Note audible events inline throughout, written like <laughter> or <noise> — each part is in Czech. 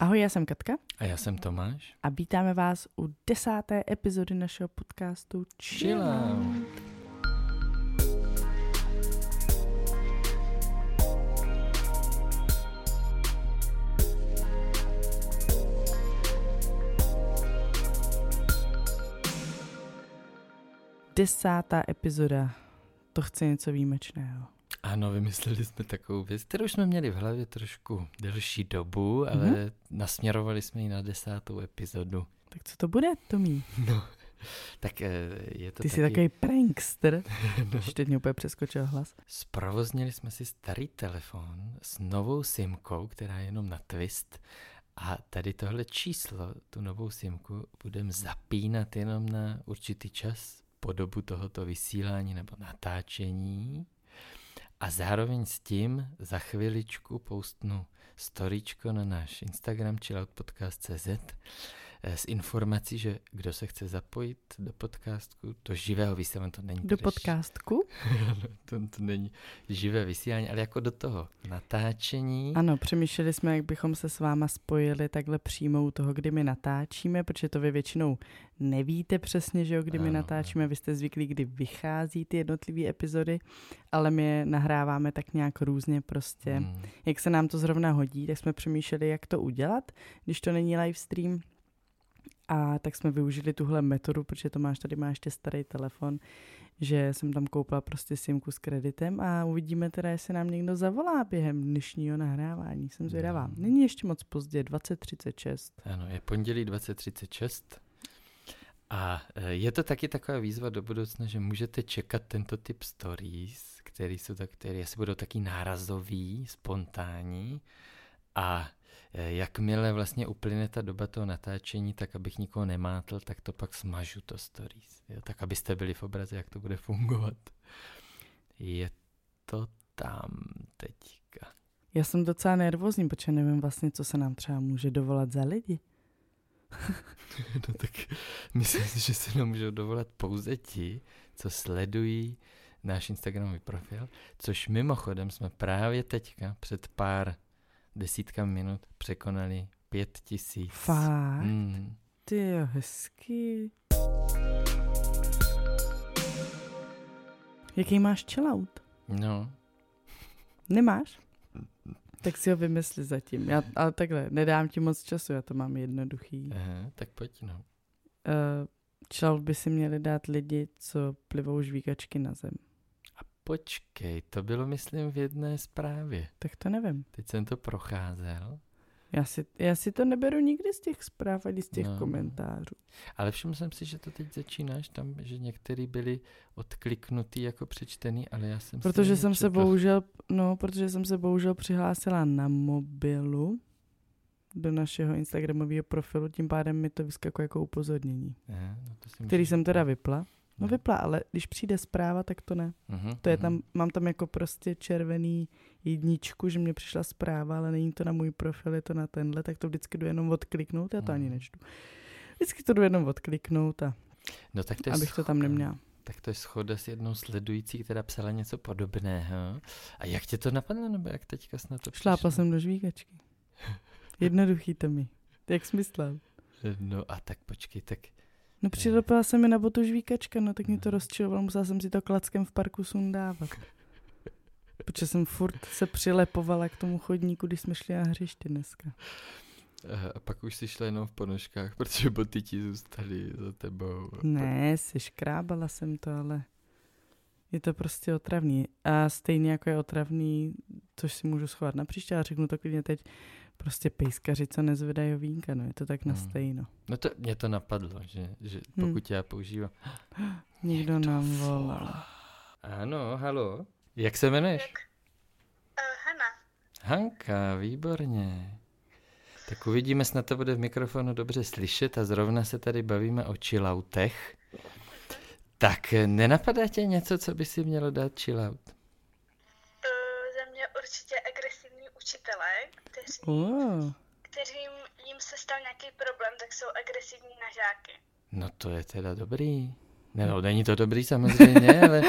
Ahoj, já jsem Katka A já jsem Tomáš. a vítáme vás u desáté epizody našeho podcastu Chill Out. Desátá epizoda. To chce něco výjimečného. Ano, vymysleli jsme takovou věc, kterou jsme měli v hlavě trošku delší dobu, ale mm-hmm. nasměrovali jsme ji na desátou epizodu. Tak co to bude, Tomí? No, tak eh, je to Ty taky... jsi takový prankster. <laughs> no. teď mě úplně přeskočil hlas. Zprovoznili jsme si starý telefon s novou simkou, která je jenom na twist. A tady tohle číslo, tu novou simku, budeme zapínat jenom na určitý čas po dobu tohoto vysílání nebo natáčení. A zároveň s tím za chviličku postnu storíčko na náš Instagram chilloutpodcast.cz s informací, že kdo se chce zapojit do podcastu, do živého vysílání, to není Do tedy podcastku? <laughs> to, to není živé vysílání, ale jako do toho natáčení. Ano, přemýšleli jsme, jak bychom se s váma spojili takhle přímo u toho, kdy my natáčíme, protože to vy většinou nevíte přesně, že jo, kdy my Ano, natáčíme, vy jste zvyklí, kdy vychází ty jednotlivé epizody, ale my je nahráváme tak nějak různě prostě. Hmm. Jak se nám to zrovna hodí, tak jsme přemýšleli, jak to udělat, když to není live stream. A tak jsme využili tuhle metodu, protože Tomáš tady má ještě starý telefon, že jsem tam koupila prostě simku s kreditem a uvidíme teda, jestli nám někdo zavolá během dnešního nahrávání. Jsem zvědavá. No. Není ještě moc pozdě, 20.36. Ano, je pondělí 2036 a eh, je to taky taková výzva do budoucna, že můžete čekat tento typ stories, které jsou tak, které asi budou taky nárazový, spontánní a jakmile vlastně uplyne ta doba toho natáčení, tak abych nikoho nemátl, tak to pak smažu to stories, jo? tak abyste byli v obraze, jak to bude fungovat. Je to tam teďka. Já jsem docela nervózní, protože nevím vlastně, co se nám třeba může dovolat za lidi. <laughs> No tak myslím si, že se nám můžou dovolat pouze ti, co sledují náš Instagramový profil, což mimochodem jsme právě teďka před pár desítkami minut překonali pět tisíc. Fakt? Hmm. Ty jo, hezky. Jaký máš chillout? No, Nemáš? Tak si ho vymysli zatím. Já, ale takhle, nedám ti moc času, já to mám jednoduchý. aha, tak pojď no. Uh, chillout by si měli dát lidi, co plivou žvíkačky na zem. Počkej, to bylo myslím v jedné zprávě. Tak to nevím. Teď jsem to procházel, Já si, já si to neberu nikdy z těch zpráv ani z těch No. komentářů. ale všiml jsem si, že to teď začínáš tam, že některý byli odkliknutý jako přečtený, ale já jsem Protože jsem se bohužel, no, protože jsem se bohužel přihlásila na mobilu do našeho Instagramového profilu, tím pádem mi to vyskakuje jako upozornění. Aha, no to Který jsem teda vypla. No vypla, ale když přijde zpráva, tak to ne. Mhm, To je mhm. tam, mám tam jako prostě červený jedničku, že mě přišla zpráva, ale není to na můj profil, je to na tenhle, tak to vždycky jdu jenom odkliknout, já to ani Mhm. nečtu. Vždycky to jdu jenom odkliknout a No tak to je abych to tam schoda. neměla. Tak to je schoda s jednou sledující, která psala něco podobného. A jak tě to napadlo, nebo jak teďka na to Šlápla přišla? jsem do žvíkačky. <laughs> Jednoduchý to mi. Jak jsi myslel? No a tak počkej, tak No přilepila se mi na botu žvíkačka, no tak mě to rozčilovalo, musela jsem si to klackem v parku sundávat. <laughs> Protože jsem furt se přilepovala k tomu chodníku, když jsme šli na hřiště dneska. eh, a pak už jsi šla jenom v ponožkách, <laughs> protože boty ti zůstaly za tebou. Ne, si škrábala jsem to, ale je to prostě otravný. A stejně jako je otravný, což si můžu schovat na příště, ale řeknu to klidně teď, prostě pejskaři, co nezvedají vínka, no je to tak na Hmm. stejno. No to mě to napadlo, že, že Hmm. pokud já používám. <gasps> Nikdo nám volal. Ano, halo. Jak se jmenuješ? Uh, Hana, Hanka, výborně. Tak uvidíme, snad to bude v mikrofonu dobře slyšet a zrovna se tady bavíme o chilloutech. Tak nenapadá tě něco, co by si mělo dát chillout? Kterým jim se stal nějaký problém, tak jsou agresivní na žáky. No to je teda dobrý. Ne, no, není to dobrý samozřejmě, <laughs> ale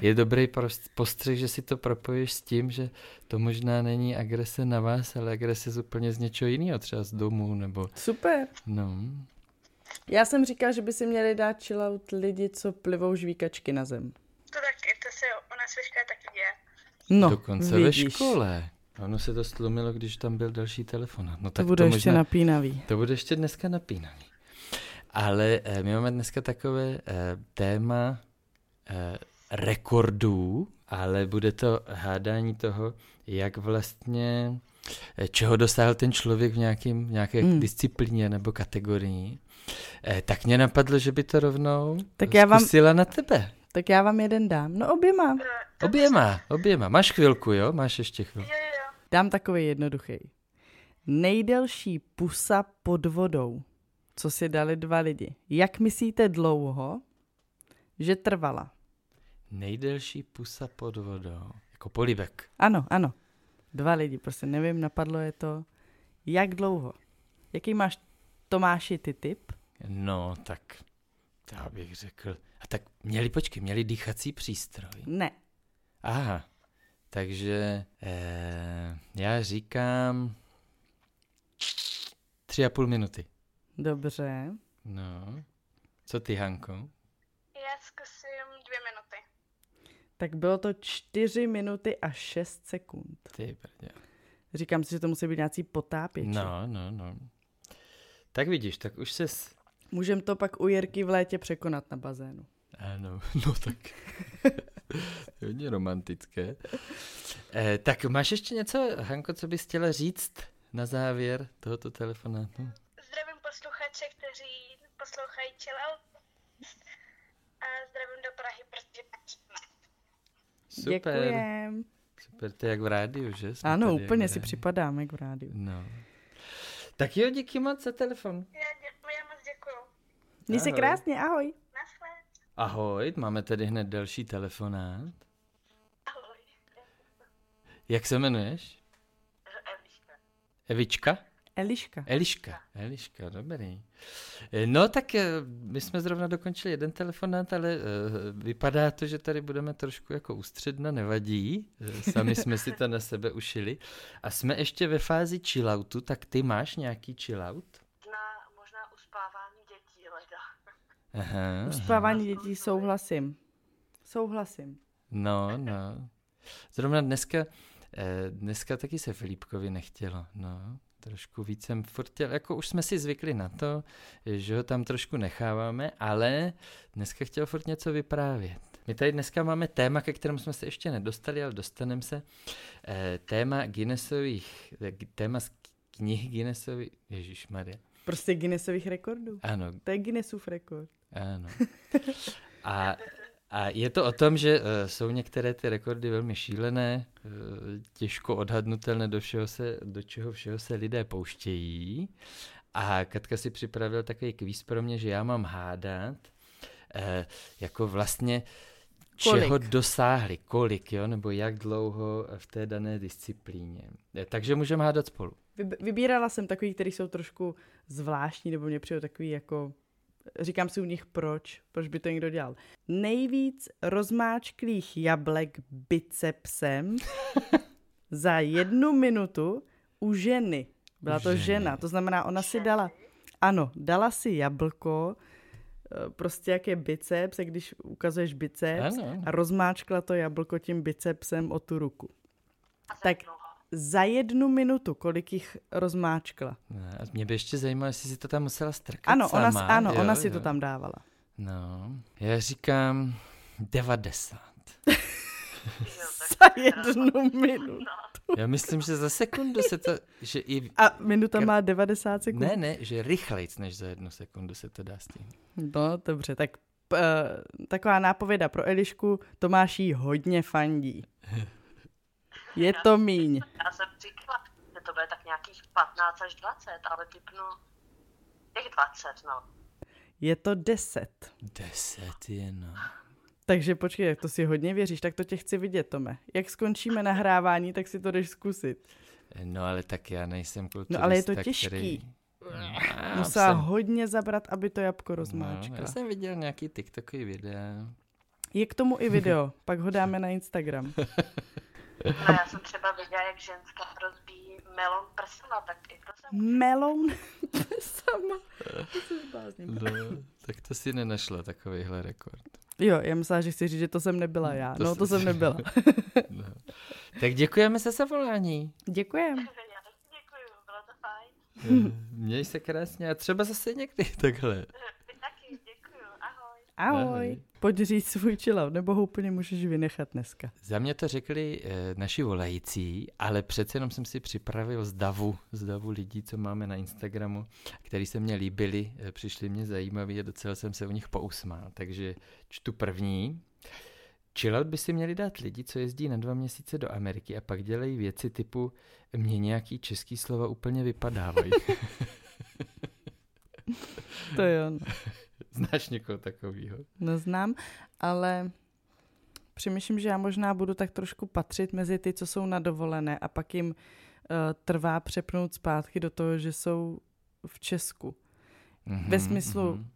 je dobrý postřeh, že si to propojíš s tím, že to možná není agrese na vás, ale agrese z úplně z něčeho jiného, třeba z domu, nebo... Super. No, Já jsem říkal, že by si měli dát chillout lidi, co plivou žvíkačky na zem. To taky, to se u nás ve škole taky děje. No, dokonce vidíš. ve škole. Ono se to stlumilo, když tam byl další telefonát. No To tak bude to ještě možná, napínavý. To bude ještě dneska napínavý. Ale eh, my máme dneska takové eh, téma eh, rekordů, ale bude to hádání toho, jak vlastně, eh, čeho dosáhl ten člověk v nějakým, nějaké Hmm. hmm. disciplíně nebo kategorii. Eh, tak mě napadlo, že by to rovnou Tak já vám- zkusila na tebe. Tak já vám jeden dám. No oběma. Oběma, oběma. Máš chvilku, jo? Máš ještě chvilku. Jo. Dám takový jednoduchý. Nejdelší pusa pod vodou, co si dali dva lidi. Jak myslíte dlouho, že trvala? Nejdelší pusa pod vodou. Jako polibek. Ano, ano. Dva lidi, prostě nevím, napadlo je to. Jak dlouho? Jaký máš, Tomáši, ty typ? No, tak já bych řekl. A tak měli, počkej, měli dýchací přístroj. Ne. Aha, takže eh, já říkám tři a půl minuty. Dobře. No, co ty, Hanko? Já zkusím dvě minuty. Tak bylo to čtyři minuty a šest sekund. Ty brdě. Říkám si, že to musí být nějaký potápěč. No, no, no. Tak vidíš, tak už ses... Můžem to pak u Jirky v létě překonat na bazénu. Ano, <laughs> no tak. <laughs> <laughs> Hodně romantické. Eh, tak máš ještě něco, Hanko, co bys chtěla říct na závěr tohoto telefonátu? Zdravím posluchače, kteří poslouchají Chillout. A zdravím do Prahy, protože tak Super, Děkujem. super, to je jak v rádiu, že? Jsme Ano, úplně si rádiu. připadám, jak v rádiu. No. Tak jo, díky moc za telefon. Já, dě- já moc děkuju. Měj se krásně, ahoj. Ahoj, máme tady hned další telefonát. Ahoj. Jak se jmenuješ? Eliška. Evička? Eliška. Eliška, Eliška, dobrý. Eh, No tak eh, my jsme zrovna dokončili jeden telefonát, ale eh, vypadá to, že tady budeme trošku jako ústředna, nevadí. Sami jsme si to na sebe ušili. A jsme ještě ve fázi chilloutu, tak ty máš nějaký chillout? na možná uspávání dětí leda. Aha. Uspávání dětí souhlasím. Souhlasím. No, no. Zrovna dneska, eh, dneska taky se Filipkovi nechtělo, no. Trošku víc jsem furt jako už jsme si zvykli na to, že ho tam trošku necháváme, ale dneska chtěl furt něco vyprávět. My tady dneska máme téma, ke kterému jsme se ještě nedostali, ale dostaneme se. Eh, téma Guinnessových, eh, téma z knih Guinnessových, Ježíš Maria. Prostě Guinnessových rekordů. Ano, To je Guinnessův rekord. Ano. A, a je to o tom, že uh, jsou některé ty rekordy velmi šílené, uh, těžko odhadnutelné, do, všeho se, do čeho všeho se lidé pouštějí. A Katka si připravil takový kvíz pro mě, že já mám hádat, uh, jako vlastně čeho Kolik? dosáhli, kolik, jo, nebo jak dlouho v té dané disciplíně. Eh, Takže můžeme hádat spolu. Vyb- Vybírala jsem takový, který jsou trošku zvláštní, nebo mě přijde takový jako... Říkám si u nich proč, proč by to někdo dělal. Nejvíc rozmáčklých jablek bicepsem <laughs> za jednu minutu u ženy. Byla to ženy. žena, to znamená, ona si dala, ano, dala si jablko, eh, prostě jak je biceps, a když ukazuješ biceps Ano, a rozmáčkla to jablko tím bicepsem o tu ruku. A Tak dlouho. Za jednu minutu, kolik jich rozmáčkla. Ne, a mě by ještě zajímalo, jestli si to tam musela strkat Ano, ona, sama. ano jo, ona si jo. to tam dávala. No, já říkám 90. Jo, tak Za jednu minutu. Já myslím, že za sekundu se to, že i... A minuta má 90 sekund. Ne, ne, že rychlejc než za jednu sekundu se to dá stihnout. No, dobře, tak uh, taková nápověda pro Elišku, Tomáš jí hodně fandí. <laughs> Je to míň. Já jsem říkala, že to bude tak nějakých 15 až 20, ale typnu těch 20, no. Je to 10. Deset jenom. Takže počkej, jak to si hodně věříš, tak to tě chci vidět, Tome. Jak skončíme nahrávání, tak si to jdeš zkusit. No ale tak já nejsem kulturista, No, ale je to těžký. Který... Musela jsem- hodně zabrat, aby to jabko No, rozmáčkla. já jsem viděl nějaký TikTokový videa. Je k tomu i video, pak ho dáme na Instagram. <laughs> No já jsem třeba viděla, jak ženská rozbíjí melon prsama, tak i to jsem... Meloun <laughs> sama. To se zblázním. No, tak to si nenašla takovýhle rekord. Jo, já myslela, že chci říct, že to jsem nebyla já. To no, to jsem nebyla. <laughs> No. Tak děkujeme za zavolání. Děkujem. Já taky děkuju, bylo to fajn. Měj se krásně a třeba zase někdy <laughs> takhle. Vy taky, děkuju, ahoj. Ahoj. Ahoj. Pojď říct svůj chillout, nebo ho úplně můžeš vynechat dneska. Za mě to řekli e, naši volající, ale přece jenom jsem si připravil z davu, z davu lidí, co máme na Instagramu, který se mně líbili, e, přišli mě zajímaví a docela jsem se u nich pousmál. Takže čtu první. Chillout by si měli dát lidi, co jezdí na dva měsíce do Ameriky a pak dělají věci typu mě nějaký český slova úplně vypadávají. <laughs> To jo, no. <laughs> <laughs> Znáš někoho takového? neznám, ale přemýšlím, že já možná budu tak trošku patřit mezi ty, co jsou na dovolené a pak jim uh, trvá přepnout zpátky do toho, že jsou v Česku. Mhm, Ve smyslu- mhm.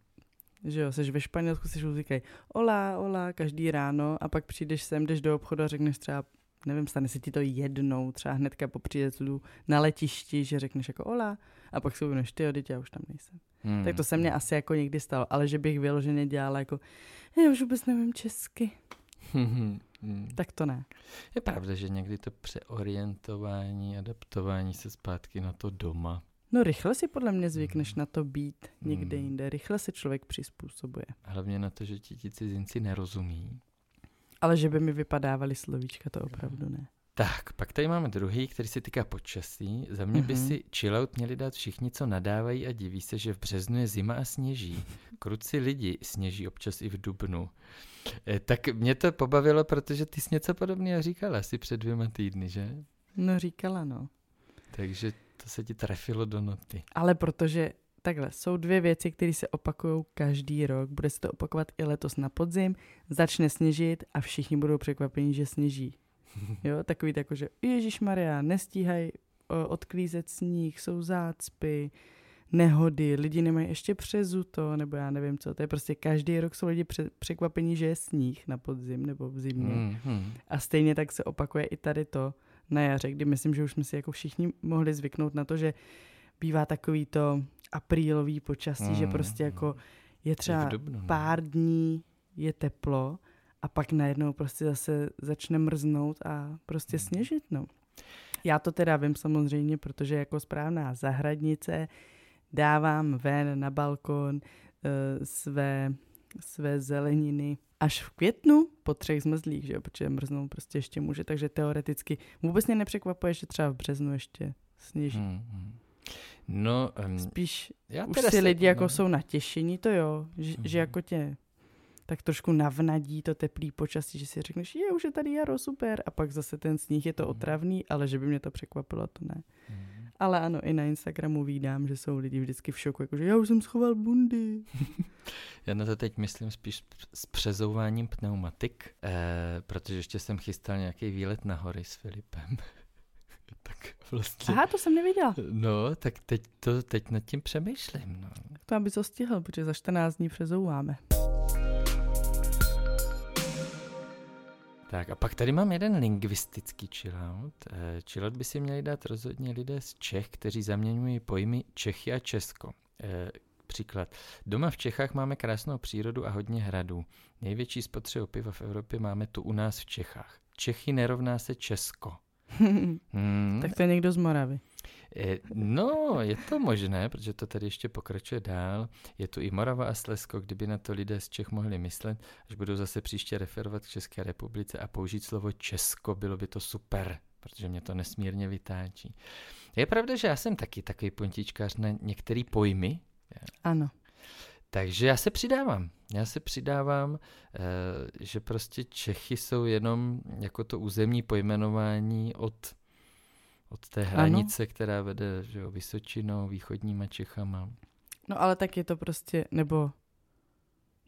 Že jo, jsi ve Španělsku, si říkají ola, ola, každý ráno a pak přijdeš sem, jdeš do obchodu a řekneš třeba, nevím, stane se ti to jednou, třeba hnedka po příjezdu na letišti, že řekneš jako ola a pak si uvědomíš, ty já už tam nejsem. Hmm. Tak to se mně asi jako někdy stalo, ale že bych vyloženě dělala jako, já už vůbec nevím česky, Hmm. <laughs> tak to ne. Je pravda, že někdy to přeorientování, adaptování se zpátky na to doma, No rychle si podle mě zvykneš na to být někde Hmm. jinde, rychle se člověk přizpůsobuje. hlavně na to, že ti ti cizinci nerozumí. Ale že by mi vypadávaly slovíčka, to opravdu ne. Tak, pak tady máme druhý, který se týká počasí. Za mě by Mhm. si chillout měli dát všichni, co nadávají a diví se, že v březnu je zima a sněží. Kruci lidi sněží občas i v dubnu. E, tak mě to pobavilo, protože ty jsi něco podobného říkala asi před dvěma týdny, že? No říkala, no. Takže to se ti trefilo do noty. Ale protože takhle, jsou dvě věci, které se opakují každý rok. Bude se to opakovat i letos na podzim, začne sněžit a všichni budou překvapení, že sněží. <laughs> Jo, takový jako, že Ježíš Maria, nestíhají odklízet sníh, jsou zácpy, nehody, lidi nemají ještě přezuto, nebo já nevím co. To je prostě každý rok jsou lidi pře- překvapení, že je sníh na podzim nebo v zimě. Hmm, hmm. A stejně tak se opakuje i tady to na jaře, kdy myslím, že už jsme si jako všichni mohli zvyknout na to, že bývá takový to aprílový počasí, že Mm, prostě jako je třeba dubnu, no. pár dní je teplo a pak najednou prostě zase začne mrznout a prostě Hmm. sněžit, no. Já to teda vím samozřejmě, protože jako správná zahradnice dávám ven na balkon eh, své, své zeleniny až v květnu po třech zmrzlých, že jo, protože mrznou prostě ještě může, takže teoreticky vůbec mě nepřekvapuje, že třeba v březnu ještě sněží. Hmm. Hmm, hmm. No, um, Spíš já už si se- lidi jako no. jsou natěšení, to jo, že, Mhm. že jako tě tak trošku navnadí to teplý počasí, že si řekneš, je, už je tady jaro, super, a pak zase ten sníh je to Mhm. otravný, ale že by mě to překvapilo, to ne. Hmm. Ale ano, i na Instagramu vídám, že jsou lidi vždycky v šoku, jakože já už jsem schoval bundy. <laughs> Já na to teď myslím spíš s přezouváním pneumatik, eh, protože ještě jsem chystal nějaký výlet na hory s Filipem. <laughs> tak vlastně... Aha, to jsem nevěděla. No, tak teď, to, teď nad tím přemýšlím. No. To aby to stihl, protože za 14 dní přezouváme. Tak a pak tady mám jeden lingvistický chillout. Eh, Chillout by si měli dát rozhodně lidé z Čech, kteří zaměňují pojmy Čechy a Česko. Eh, Příklad. Doma v Čechách máme krásnou přírodu a hodně hradů. Největší spotřebu piva v Evropě máme tu u nás v Čechách. Čechy nerovná se Česko. <laughs> Hmm. tak to je někdo z Moravy. Eh, No, je to možné, protože to tady ještě pokračuje dál. Je tu i Morava a Slezsko, kdyby na to lidé z Čech mohli myslet, až budou zase příště referovat k České republice a použít slovo Česko, bylo by to super, protože mě to nesmírně vytáčí. Je pravda, že já jsem taky takový puntičkář na některé pojmy, Ano. takže já se přidávám. Já se přidávám, eh, že prostě Čechy jsou jenom jako to územní pojmenování od, od té hranice, která vede že jo, Vysočinou, východníma Čechama. No ale tak je to prostě, nebo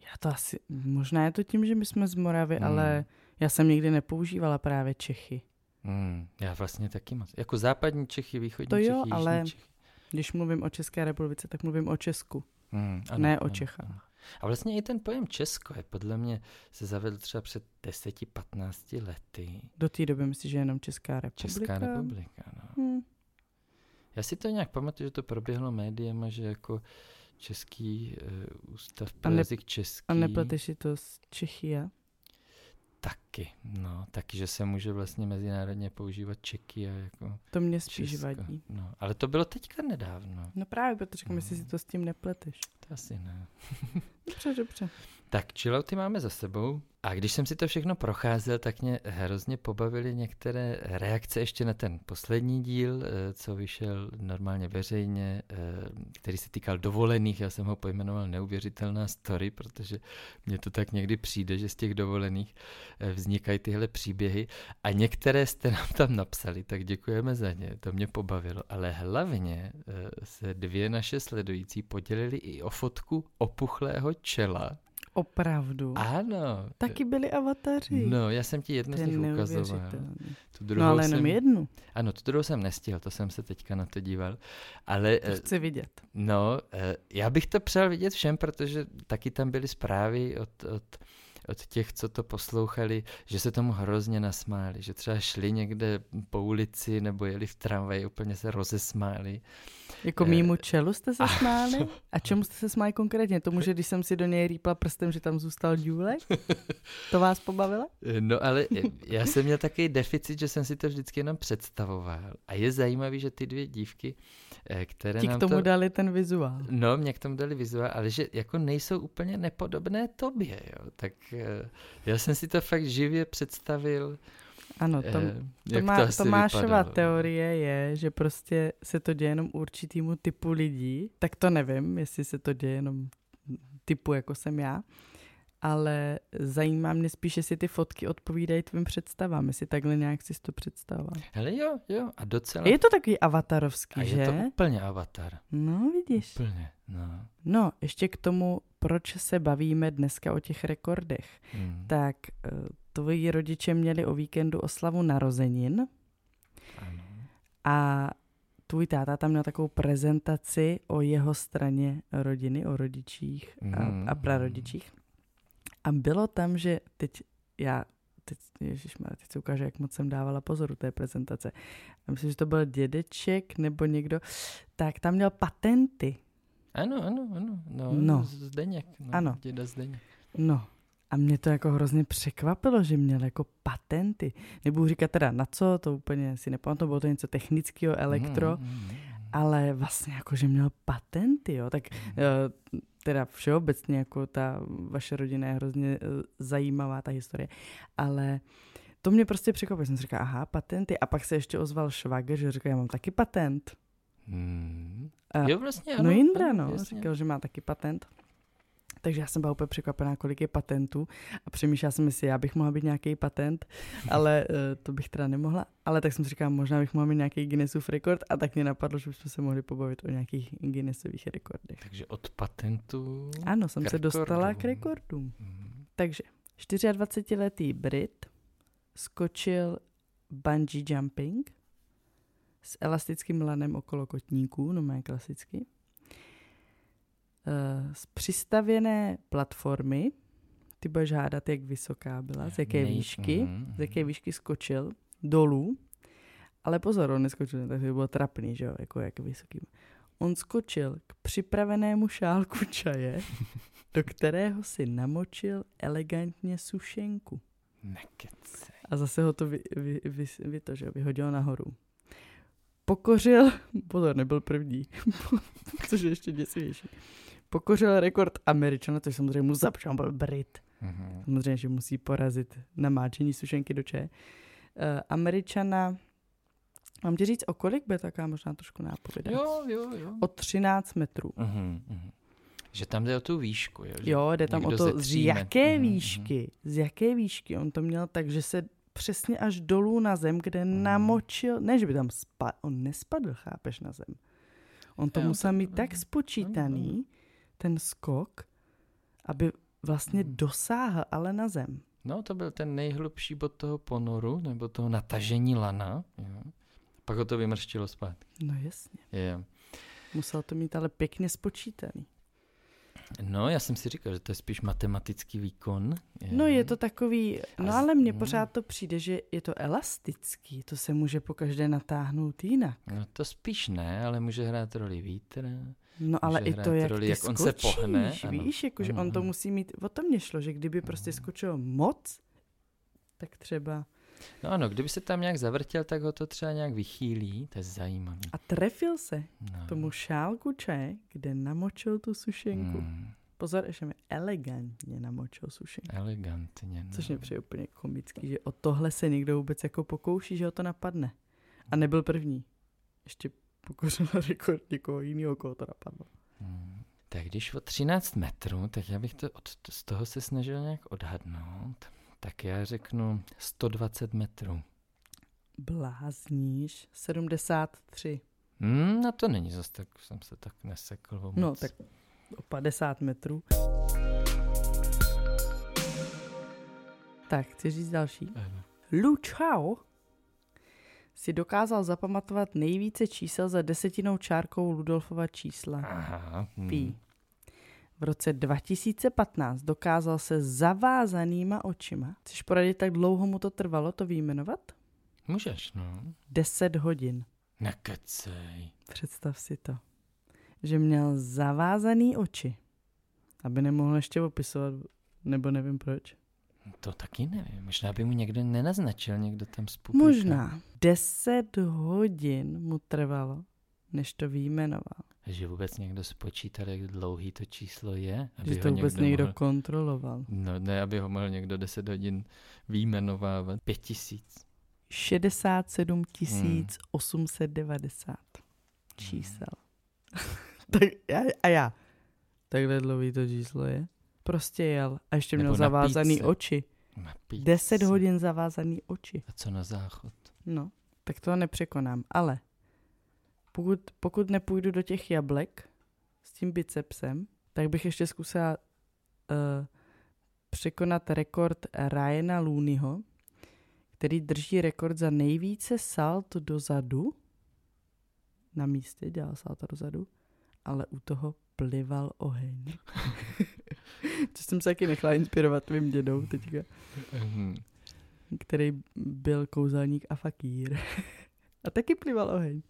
já to asi, možná je to tím, že my jsme z Moravy, Hmm. ale já jsem nikdy nepoužívala právě Čechy. Hmm, já vlastně taky moc. Jako západní Čechy, východní To Čechy, jo, ale- Čechy. Když mluvím o České republice, tak mluvím o Česku, Hmm, ne o Čechách. ano. A vlastně i ten pojem Česko je podle mě se zavedl třeba před 10-15 lety. Do té doby myslíš, že jenom Česká republika? Česká republika, no. Hm. Já si to nějak pamatuju, že to proběhlo médiem a že jako Český uh, ústav pro jazyk český. A nepleteš si to z Čechia? Taky, no, taky, že se může vlastně mezinárodně používat Čeky a jako To mě spíš Česko. vadí. No, ale to bylo teďka nedávno. No právě, protože No. jestli si to s tím nepleteš. To asi ne. Dobře, dobře. Tak chillouty máme za sebou. A když jsem si to všechno procházel, tak mě hrozně pobavily některé reakce ještě na ten poslední díl, eh, co vyšel normálně veřejně, eh, který se týkal dovolených. Já jsem ho pojmenoval neuvěřitelná story, protože mně to tak někdy přijde, že z těch dovolených eh, vznikají tyhle příběhy. A některé jste nám tam napsali, tak děkujeme za ně, to mě pobavilo. Ale hlavně se dvě naše sledující podělili i o fotku opuchlého čela. Opravdu. Ano. Taky byli avataři. No, já jsem ti jednu z nich ukazoval. Tu No druhou ale jenom jsem, jednu. Ano, tu druhou jsem nestihl, to jsem se teďka na to díval. Ale To eh, chci vidět. no, eh, já bych to přál vidět všem, protože taky tam byly zprávy od, od, od těch, co to poslouchali, že se tomu hrozně nasmáli, že třeba šli někde po ulici nebo jeli v tramvaji, úplně se rozesmáli. Jako Eh, mýmu čelu jste se smáli? A <laughs> čemu jste se smáli konkrétně? Tomu, že když jsem si do něj rýpla prstem, že tam zůstal důlek? <laughs> To vás pobavilo? Eh, No ale já jsem měl takový deficit, že jsem si to vždycky jenom představoval. A je zajímavý, že ty dvě dívky, eh, které Ti nám k tomu to... dali ten vizuál. No, mě k tomu dali vizuál, ale že jako nejsou úplně nepodobné tobě, jo. Tak já jsem si to fakt živě představil, Ano, to, eh, to jak má, to Tomášova vypadalo. teorie je, že prostě se to děje jenom určitýmu typu lidí. Tak to nevím, jestli se to děje jenom typu, jako jsem já. Ale zajímá mě spíš, jestli ty fotky odpovídají tvým představám, jestli takhle nějak si to představoval. Hele jo, jo, a docela... Je to takový avatarovský, a že? je to úplně avatar. No, vidíš. Úplně, no. No, ještě k tomu, proč se bavíme dneska o těch rekordech. Hmm. Tak eh, tvoji rodiče měli o víkendu oslavu narozenin Ano. a tvůj táta tam měl takovou prezentaci o jeho straně rodiny, o rodičích a, Mhm. a prarodičích. A bylo tam, že teď já, teď, ježišmarja, teď se ukáže, jak moc jsem dávala pozor u té prezentace. Myslím, že to byl dědeček nebo někdo, tak tam měl patenty. Ano, ano, ano. No, No. Zdeněk. No, Ano. Děda Zdeněk. No, a mě to jako hrozně překvapilo, že měl jako patenty. Nebudu říkat teda na co, to úplně si nepamatuju, bylo to něco technického, elektro, Mm, mm, mm. ale vlastně jako, že měl patenty, jo, tak Mhm. eh, teda všeobecně jako ta vaše rodina je hrozně eh, zajímavá, ta historie, ale to mě prostě překvapilo, jsem si říkala, aha, patenty, a pak se ještě ozval švagr, že říkal, já mám taky patent. Hmm. A- Jo, vlastně ano. no Jindra, ano, no, jasně. říkal, že má taky patent. Takže já jsem byla úplně překvapená, kolik je patentů a přemýšlela jsem, jestli já bych mohla být nějaký patent, <laughs> ale uh, to bych teda nemohla. Ale tak jsem si říkala, možná bych mohla mít nějaký Guinnessův rekord a tak mě napadlo, že bychom se mohli pobavit o nějakých Guinnessových rekordech. Takže od patentu... Ano, jsem K se dostala k rekordům. Hmm. Takže 24-letý Brit skočil bungee jumping s elastickým lanem okolo kotníků, no má klasicky. Eh, Z přistavěné platformy, ty budeš hádat, jak vysoká byla, z jaké Nej- výšky, z jaké výšky skočil dolů, ale pozor, on neskočil, tak by byl trapný, že jo, jako jak vysoký. On skočil k připravenému šálku čaje, <laughs> do kterého si namočil elegantně sušenku. Nekecej. A zase ho to vy, vy, vy, vy to, že jo, vyhodil nahoru. Pokořil, pozor, nebyl první, <laughs> což je ještě děsivější. Pokořil rekord Američana, což samozřejmě protože on byl Brit. Mhm. Samozřejmě, že musí porazit namáčení sušenky do čaje. Uh, Američana, mám ti říct, o kolik bude taká možná trošku nápověda? Jo, jo, jo. O 13 metrů. Mhm, mhm. Že tam jde o tu výšku, jo? Že Jo, jde tam o to, z jaké met- mhm, výšky, z jaké výšky. On to měl tak, že se přesně až dolů na zem, kde Mhm. namočil, ne, že by tam spadl, on nespadl, chápeš, na zem. On to Jo, musel mít tak spočítaný, ten skok, aby vlastně Mhm. dosáhl ale na zem. No, to byl ten nejhlubší bod toho ponoru, nebo toho natažení lana. Jo. Pak ho to vymrštilo zpátky. No jasně. Je. Musel to mít ale pěkně spočítaný. No, já jsem si říkal, že to je spíš matematický výkon. No je to takový, no ale mně mm. pořád to přijde, že je to elastický, to se může po každé natáhnout jinak. No to spíš ne, ale může hrát roli vítr. No ale i to, jak roli, ty jak on se skočíš, pohne, víš, jakože on to musí mít, o to mě šlo, že kdyby prostě skočil moc, tak třeba, No ano, kdyby se tam nějak zavrtěl, tak ho to třeba nějak vychýlí, to je zajímavý. a trefil se No. tomu šálku čaje, kde namočil tu sušenku. Hmm, Pozor, ještě mi elegantně namočil sušenku. elegantně. No. Což mě přijde úplně komický, že o tohle se někdo vůbec jako pokouší, že ho to napadne. A nebyl první. Ještě pokořil <laughs> rekord někoho jiného, koho to napadlo. Hmm. Tak když o 13 metrů, tak já bych to od, z toho se snažil nějak odhadnout. Tak já řeknu 120 metrů. Blázníš 73. Hmm, no to není zase tak, jsem se tak nesekl moc. No, tak o 50 metrů. Tak, chci říct další. Ano. Lu Chao si dokázal zapamatovat nejvíce čísel za desetinou čárkou Ludolfova čísla. Aha. Hmm. V roce 2015 dokázal se zavázanýma očima. Chceš poradit, jak dlouho mu to trvalo to vyjmenovat? Můžeš, no. 10 hodin. Nekecej. Představ si to. Že měl zavázaný oči. Aby nemohl ještě opisovat, nebo nevím proč. To taky nevím. Možná by mu někdo nenaznačil, někdo tam z publika. Možná. 10 hodin mu trvalo, než to vyjmenoval. Že vůbec někdo spočítal, jak dlouhý to číslo je. Aby Že ho to vůbec někdo mohl, kontroloval. No ne, aby ho mohl někdo 10 hodin výjmenovávat. Pět tisíc. 67 890 čísel. <laughs> tak já, a já. Takhle dlouhý to číslo je. Prostě jel. A ještě měl Nebo zavázaný píce. oči. Na píc. 10 hodin zavázaný oči. A co na záchod? No, tak to nepřekonám. Ale pokud, pokud nepůjdu do těch jablek s tím bicepsem, tak bych ještě zkusila uh, překonat rekord Ryana Looneyho, který drží rekord za nejvíce salt dozadu. Na místě dělal salto dozadu, ale u toho plival oheň. <laughs> Což jsem se taky nechala inspirovat tvým dědou teďka, Mhm. který byl kouzelník a fakír. <laughs> a taky plival oheň.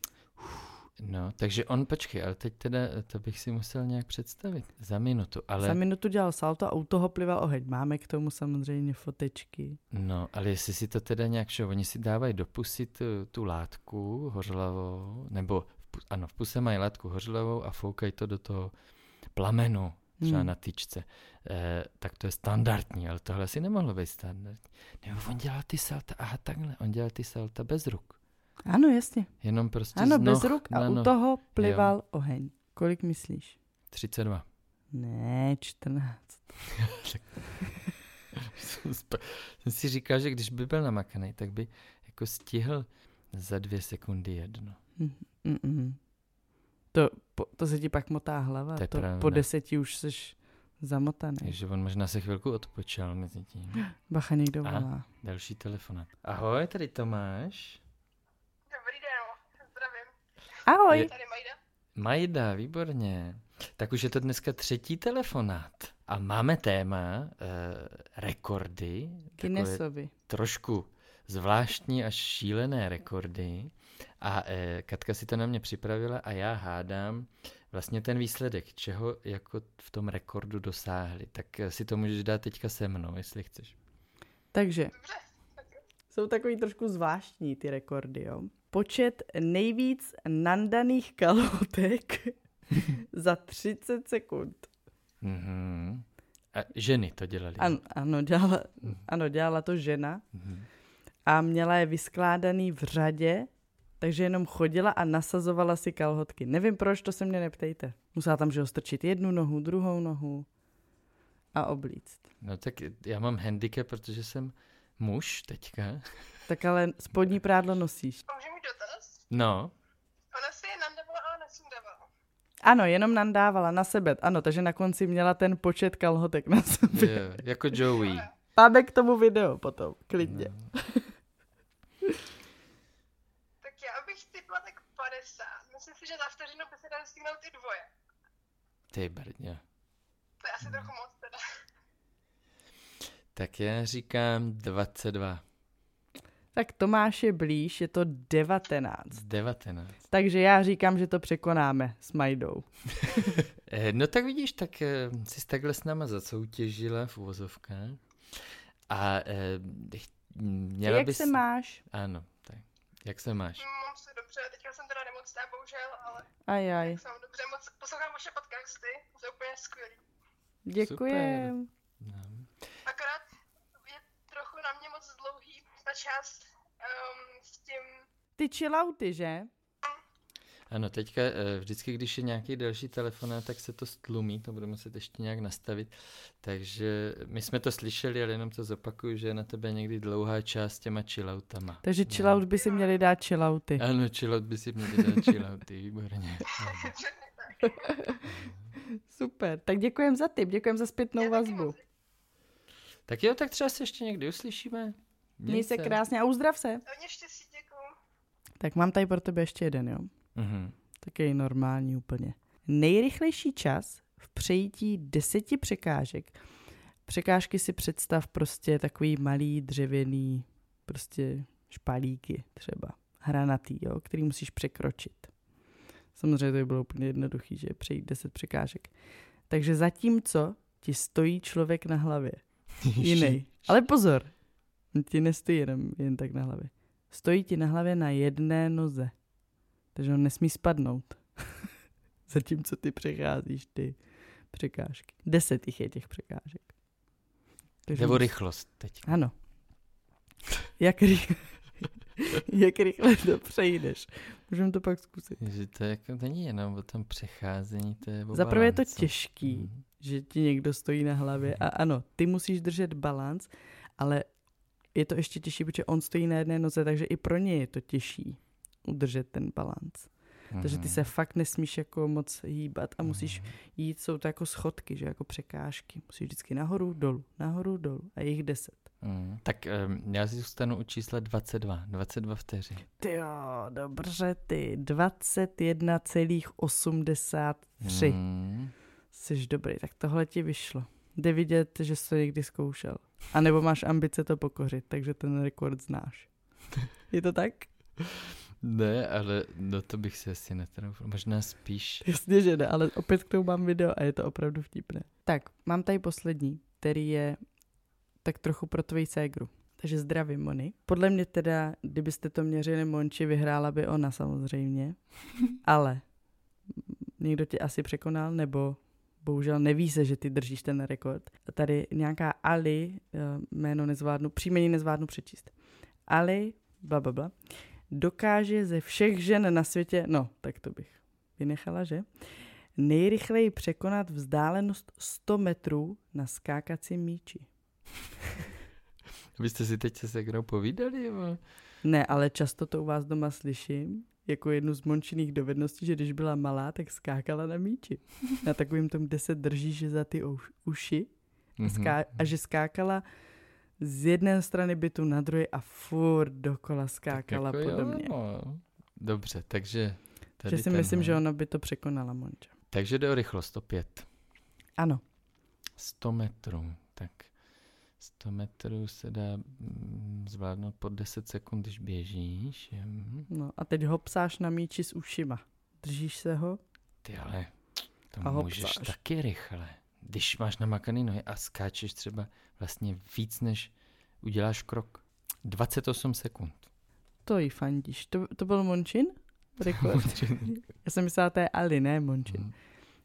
No, takže on, počkej, ale teď teda to bych si musel nějak představit. Za minutu, ale... Za minutu dělal salto a u toho plival oheň. Máme k tomu samozřejmě fotečky. No, ale jestli si to teda nějak, že oni si dávají do pusy tu, tu látku hořlavou, nebo v, ano, v puse mají látku hořlavou a foukají to do toho plamenu, třeba Hmm. na tyčce. Eh, tak to je standardní, ale tohle si nemohlo být standardní. Nebo on dělal ty salta, aha takhle, on dělal ty salta bez ruk. Ano, jasně. Jenom prostě Ano, z bez ruk a u noh. toho plival oheň. Kolik myslíš? 32. Ne, 14. <laughs> jsem si říkal, že když by byl namakaný, tak by jako stihl za dvě sekundy jedno. Mm-mm. To, po, to se ti pak motá hlava. To je To po deseti už jsi zamotaný. Takže on možná se chvilku odpočal mezi tím. <gasps> Bacha někdo A? volá. Další telefonát. Ahoj, tady Tomáš. Ahoj. Je- Tady Majda. Majda, výborně. Tak už je to dneska třetí telefonát. A máme téma uh, rekordy. Guinnessovi. trošku zvláštní až šílené rekordy. A eh, Katka si to na mě připravila a já hádám vlastně ten výsledek, čeho jako v tom rekordu dosáhli. Tak eh, si to můžeš dát teďka se mnou, jestli chceš. Takže Dobře. jsou takový trošku zvláštní ty rekordy, jo. Počet nejvíc nandaných kalhotek <laughs> za 30 sekund. Mhm. A ženy to dělali. Ano, ano, dělala, ano, dělala to žena Mhm. a měla je vyskládaný v řadě, takže jenom chodila a nasazovala si kalhotky. Nevím proč, to se mě neptejte. Musela tam, že ho strčit jednu nohu, druhou nohu a oblíct. No tak já mám handicap, protože jsem muž teďka. Tak ale spodní prádlo nosíš. A můžu mít dotaz? No, Ona si je nandavala, ale nesundavala. Ano, jenom nandávala na sebe. Ano, takže na konci měla ten počet kalhotek na sobě. je, jako Joey. Máme k tomu video potom, klidně. No. Tak já bych typla tak 50. myslím si, že za vteřinu by se dali stihnout i dvoje. Ty brdě. To je asi trochu moc teda. Tak já říkám 22. Tak Tomáš je blíž, je to 19. 19. Takže já říkám, že to překonáme s Majdou. <laughs> Eh, No tak vidíš, tak eh, jsi takhle s náma zasoutěžila v uvozovkách. A eh, měla Jak bys... se máš? Ano, tak. Jak se máš? Mám se dobře, teďka jsem teda nemocná, bohužel, ale Ajaj, jsem dobře moc. Poslouchám vaše podcasty, jsou úplně skvělý. děkujem. No. Akorát je trochu na mě moc dlouhý ta část um, s tím, Ty chillouty, že? Ano, teďka eh, vždycky, když je nějaký další telefonát, tak se to stlumí, to budeme muset ještě nějak nastavit. Takže my jsme to slyšeli, ale jenom to zopakuju, že je na tebe někdy dlouhá část s těma chilloutama. Takže chillout by si měli dát chillouty. Ano, chillout by si měli dát chillouty, výborně. <laughs> Super, tak děkujem za tip, děkujem za zpětnou vazbu. Tak jo, tak třeba se ještě někdy uslyšíme. Měj se krásně a uzdrav se. Hodně štěstí, děkuju. Tak mám tady pro tebe ještě jeden, jo? Mhm. Takový normální úplně. Nejrychlejší čas v přejítí deseti překážek. Překážky si představ prostě takový malý dřevěný prostě špalíky třeba, hranatý, jo, který musíš překročit. Samozřejmě to by bylo úplně jednoduchý, že přejít deset překážek. Takže zatímco ti stojí člověk na hlavě, <laughs> jiný. Ale pozor, ti nestojí jenom jen tak na hlavě. Stojí ti na hlavě na jedné noze. Takže on nesmí spadnout. <laughs> Zatímco ty přecházíš ty překážky. Deset jich je těch překážek. Takže Jde o musí- rychlost teď. Ano. Jak rychle, <laughs> jak rychle to přejdeš. Můžeme to pak zkusit. Že to jako není jenom o tom přecházení, to je Za prvé je to těžký, Mhm. že ti někdo stojí na hlavě a ano, ty musíš držet balans, ale je to ještě těžší, protože on stojí na jedné noze, takže i pro něj je to těžší udržet ten balans. Takže ty Mhm. se fakt nesmíš jako moc hýbat a musíš jít, jsou to jako schodky, že jako překážky. Musíš vždycky nahoru, dolů, nahoru, dolů a je jich deset. Mm. Tak um, já si zůstanu u čísla 22. 22 vteřin. Ty jo, dobře ty, 21,83. Mm. Mm. Jsi dobrý, tak tohle ti vyšlo. Jde vidět, že jsi to někdy zkoušel. A nebo máš ambice to pokořit, takže ten rekord znáš. Je to tak? Ne, ale no to bych si asi netroufl. Možná spíš. Jasně, že ne, ale opět k tomu mám video a je to opravdu vtipné. Tak, mám tady poslední, který je tak trochu pro tvoji ségru. Takže zdravím, Moni. Podle mě teda, kdybyste to měřili Monči, vyhrála by ona samozřejmě. <laughs> Ale někdo tě asi překonal, nebo bohužel neví se, že ty držíš ten rekord. Tady nějaká Ali, eh, jméno nezvládnu, příjmení nezvládnu přečíst. Ali, bla, bla, bla, dokáže ze všech žen na světě, no, tak to bych vynechala, že? Nejrychleji překonat vzdálenost 100 metrů na skákacím míči. <laughs> Byste si teď se segrou povídali? Nebo? Ne, ale často to u vás doma slyším, jako jednu z mončiných dovedností, že když byla malá, tak skákala na míči. Na takovým tom, kde se držíš za ty uš- uši a, ská- a že skákala z jedné strany bytu na druhé a furt dokola skákala jako podobně. Jo, no. Dobře, takže tady Že si myslím, tenhle. že ona by to překonala, Monča. Takže jde o rychlost opět. Ano. 100 metrů. Tak 100 metrů se dá mm, zvládnout po 10 sekund, když běžíš. No a teď hopsáš na míči s ušima. Držíš se ho? Ty ale to A můžeš hopsáš. taky rychle. Když máš namakaný nohy a skáčeš třeba vlastně víc, než uděláš krok. 28 sekund. To jí fandíš. To, to byl Mončin? Rekord. <laughs> Já jsem myslela, to je Ali, ne Mončin. Mhm.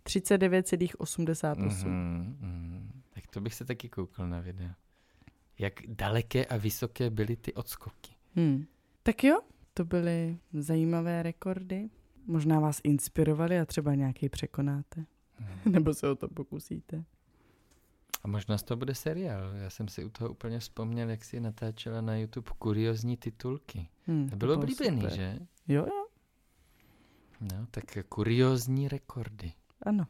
39,88. Mhm, mhm. Tak to bych se taky koukal na video. Jak daleké a vysoké byly ty odskoky. Hmm. Tak jo, to byly zajímavé rekordy. Možná vás inspirovali a třeba nějaký překonáte. Mhm. <laughs> Nebo se o to pokusíte. A možná z toho bude seriál. Já jsem si u toho úplně vzpomněl, jak si natáčela na YouTube kuriozní titulky. Hmm, To bylo oblíbený, super. že? Jo, jo, No, tak kuriozní rekordy. ano.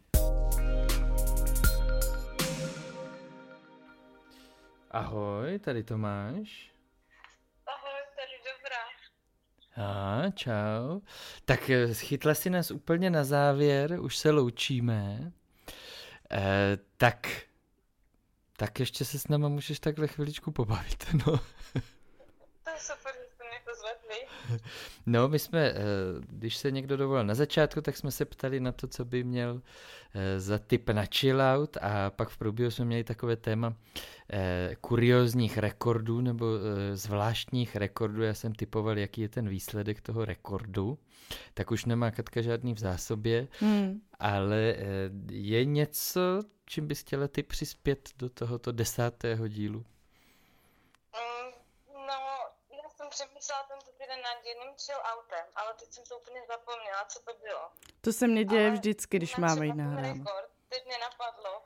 Ahoj, tady Tomáš. Ahoj, tady dobrá. A, čau. Tak eh, chytla si nás úplně na závěr, už se loučíme. E, tak, tak ještě se s náma můžeš takhle chviličku pobavit, <laughs> no. To je super, že jste mě pozvedli. <laughs> No, my jsme, eh, když se někdo dovolil na začátku, tak jsme se ptali na to, co by měl eh, za typ na chillout a pak v průběhu jsme měli takové téma eh, kuriozních rekordů nebo zvláštních rekordů. Já jsem typoval, jaký je ten výsledek toho rekordu. Tak už nemá Katka žádný v zásobě, hmm. ale je něco, čím bys chtěla ty přispět do tohoto desátého dílu? přemýšlela tento týden nad jedním chill autem, ale teď jsem to úplně zapomněla, co to bylo. To se mně děje ale vždycky, když máme jít nahráno. Teď mě napadlo,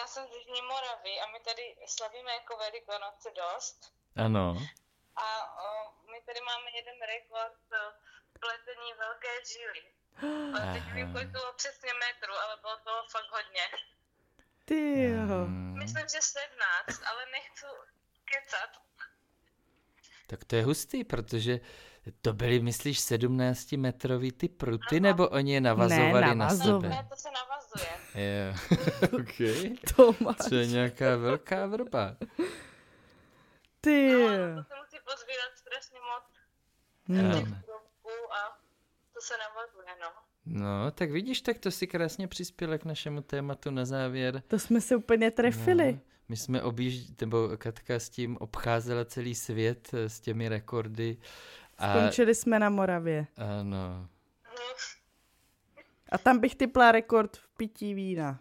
já jsem z Jižní Moravy a my tady slavíme jako Velikonoce dost. Ano. A o, my tady máme jeden rekord pletení velké žily. Ale teď nevím, kolik bylo přesně metru, ale bylo toho fakt hodně. Ty jo. Hmm. Myslím, že 17, ale nechci kecat. Tak to je hustý, protože to byly, myslíš, 17-metrový ty pruty, ano. nebo oni je navazovali ne, na sebe? Ne, to se navazuje. Jo, <laughs> <laughs> ok. to máš. To je nějaká velká vrba. Ty. No, to se musí pozbírat strašně moc. Hmm. A to se navazuje, no. No, tak vidíš, tak to si krásně přispěla k našemu tématu na závěr. To jsme se úplně trefili. No. My jsme objížděli, nebo Katka s tím obcházela celý svět eh, s těmi rekordy. A... Skončili jsme na Moravě. Ano. A tam bych typla rekord v pití vína.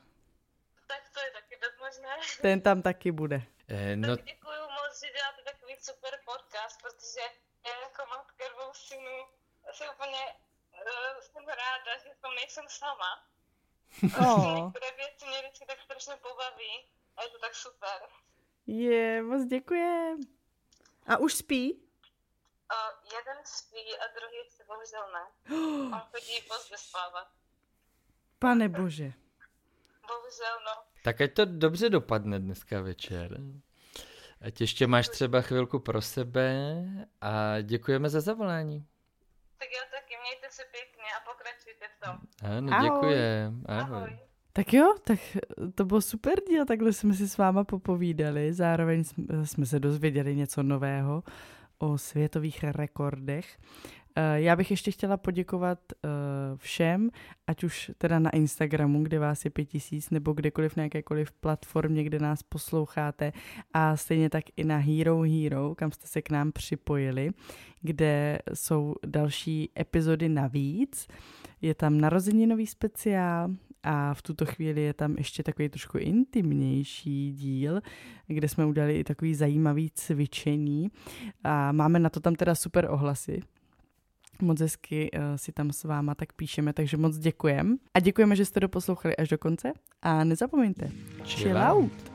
Tak to je taky dost možné. Ten tam taky bude. Eh, no... Tak děkuju moc, že děláte takový super podcast, protože já jako matka dvou synů jsem úplně uh, jsem ráda, že tam nejsem sama. <laughs> Oh. Některé věci mě vždycky tak strašně pobaví a je to tak super. Je, moc děkujem. A už spí? Uh, jeden spí a druhý si bohužel ne. <gasps> On chodí pozdě spávat. Pane bože. Bohužel, no. Tak ať to dobře dopadne dneska večer. Ať ještě máš třeba chvilku pro sebe a děkujeme za zavolání. Tak já taky, mějte se pěkně a pokračujte v tom. Ano, děkujem. Ahoj. Ahoj. Tak jo, tak to bylo super díl, takhle jsme si s váma popovídali, zároveň jsme se dozvěděli něco nového o světových rekordech. Eh, já bych ještě chtěla poděkovat eh, všem, ať už teda na Instagramu, kde vás je pět tisíc, nebo kdekoliv na jakékoliv platformě, kde nás posloucháte a stejně tak i na Hero Hero, kam jste se k nám připojili, kde jsou další epizody navíc. Je tam narozeninový speciál, a v tuto chvíli je tam ještě takový trošku intimnější díl, kde jsme udělali i takový zajímavý cvičení a máme na to tam teda super ohlasy, moc hezky uh, si tam s váma tak píšeme, takže moc děkujem. A děkujeme, že jste doposlouchali až do konce a nezapomeňte, chill, out.